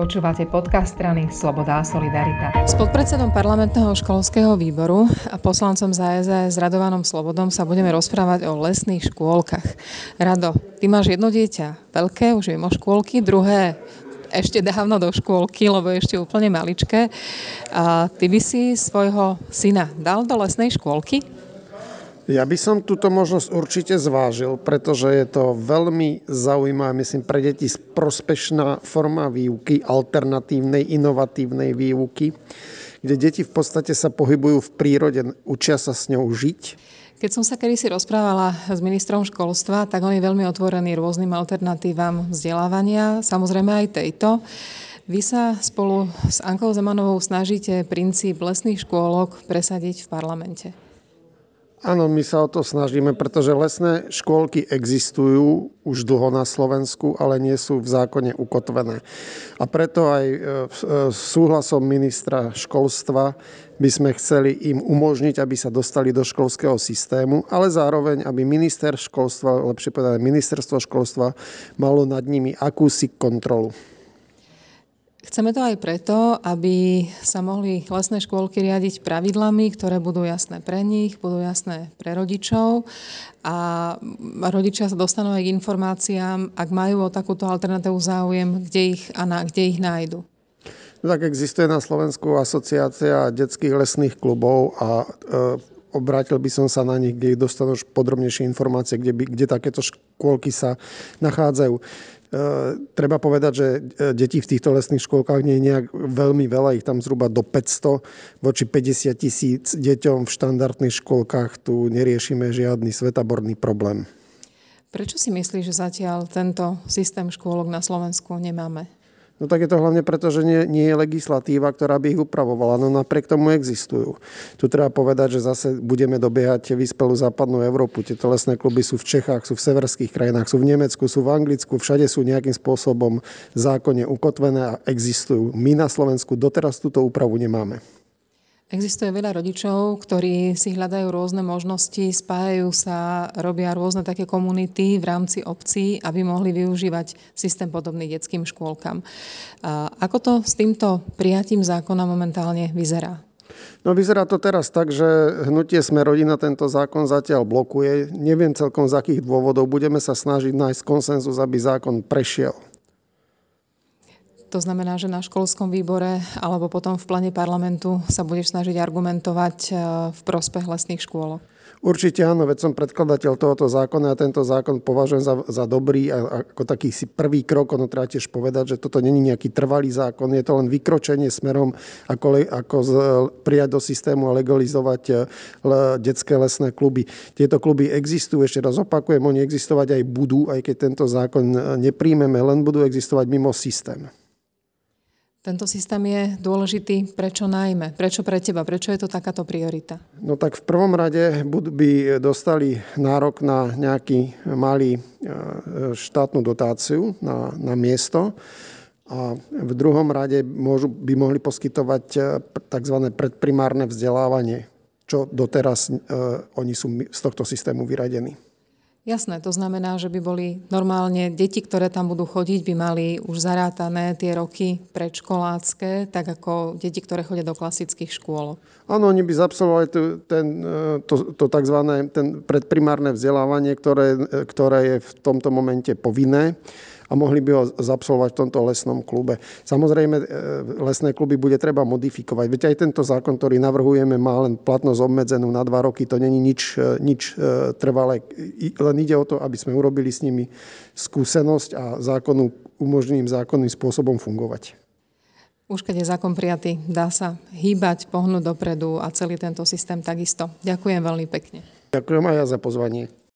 Počúvate podcast strany Sloboda a Solidarita. S podpredsedom parlamentného školského výboru a poslancom za s Radovanom Slobodom sa budeme rozprávať o lesných škôlkach. Rado, ty máš jedno dieťa, veľké, už mimo škôlky, druhé ešte dávno do škôlky, lebo ešte úplne maličké. A ty by si svojho syna dal do lesnej škôlky? Ja by som túto možnosť určite zvážil, pretože je to veľmi zaujímavá, myslím, pre deti prospešná forma výuky, alternatívnej, inovatívnej výuky, kde deti v podstate sa pohybujú v prírode, učia sa s ňou žiť. Keď som sa kedysi rozprávala s ministrom školstva, tak on je veľmi otvorený rôznym alternatívam vzdelávania, samozrejme aj tejto. Vy sa spolu s Ankou Zemanovou snažíte princíp lesných škôlok presadiť v parlamente. Áno, my sa o to snažíme, pretože lesné škôlky existujú už dlho na Slovensku, ale nie sú v zákone ukotvené. A preto aj e, e, súhlasom ministra školstva by sme chceli im umožniť, aby sa dostali do školského systému, ale zároveň, aby minister školstva, lepšie povedané ministerstvo školstva, malo nad nimi akúsi kontrolu. Chceme to aj preto, aby sa mohli lesné škôlky riadiť pravidlami, ktoré budú jasné pre nich, budú jasné pre rodičov a rodičia sa dostanú aj k informáciám, ak majú o takúto alternatívu záujem, kde ich, a na, kde ich nájdu. No tak existuje na Slovensku asociácia detských lesných klubov a e, obrátil by som sa na nich, kde dostanú podrobnejšie informácie, kde, by, kde takéto škôlky sa nachádzajú. Eh, treba povedať, že eh, detí v týchto lesných škôlkach nie je nejak veľmi veľa, ich tam zhruba do 500 voči 50 tisíc deťom v štandardných škôlkach. Tu neriešime žiadny svetaborný problém. Prečo si myslíš, že zatiaľ tento systém škôlok na Slovensku nemáme? No tak je to hlavne preto, že nie, nie je legislatíva, ktorá by ich upravovala. No napriek tomu existujú. Tu treba povedať, že zase budeme dobiehať vyspelú západnú Európu. Tieto lesné kluby sú v Čechách, sú v severských krajinách, sú v Nemecku, sú v Anglicku, všade sú nejakým spôsobom zákonne ukotvené a existujú. My na Slovensku doteraz túto úpravu nemáme. Existuje veľa rodičov, ktorí si hľadajú rôzne možnosti, spájajú sa, robia rôzne také komunity v rámci obcí, aby mohli využívať systém podobný detským škôlkam. A ako to s týmto prijatím zákona momentálne vyzerá? No vyzerá to teraz tak, že hnutie Sme rodina tento zákon zatiaľ blokuje. Neviem celkom z akých dôvodov. Budeme sa snažiť nájsť konsenzus, aby zákon prešiel. To znamená, že na školskom výbore alebo potom v plane parlamentu sa budeš snažiť argumentovať e, v prospech lesných škôl. Určite áno, veď som predkladateľ tohoto zákona a tento zákon považujem za, za dobrý a ako taký si prvý krok, ono treba tiež povedať, že toto není nejaký trvalý zákon, je to len vykročenie smerom, ako, ako z, prijať do systému a legalizovať e, le, detské lesné kluby. Tieto kluby existujú, ešte raz opakujem, oni existovať aj budú, aj keď tento zákon e, nepríjmeme, len budú existovať mimo systém. Tento systém je dôležitý prečo najmä? Prečo pre teba? Prečo je to takáto priorita? No tak v prvom rade by dostali nárok na nejaký malý e, štátnu dotáciu na, na miesto a v druhom rade môžu, by mohli poskytovať e, tzv. predprimárne vzdelávanie, čo doteraz e, oni sú z tohto systému vyradení. Jasné, to znamená, že by boli normálne deti, ktoré tam budú chodiť, by mali už zarátané tie roky predškolácké, tak ako deti, ktoré chodia do klasických škôl. Áno, oni by zabsolvovali ten, e, to, to tzv. Ten predprimárne vzdelávanie, ktoré, e, ktoré je v tomto momente povinné a mohli by ho zabsolvovať v tomto lesnom klube. Samozrejme, e, lesné kluby bude treba modifikovať. Veď aj tento zákon, ktorý navrhujeme, má len platnosť obmedzenú na dva roky. To není nič, e, nič e, trvalé. Len ide o to, aby sme urobili s nimi skúsenosť a zákonu, umožneným zákonným spôsobom fungovať. Už keď je zákon prijatý, dá sa hýbať, pohnúť dopredu a celý tento systém takisto. Ďakujem veľmi pekne. Ďakujem aj ja za pozvanie.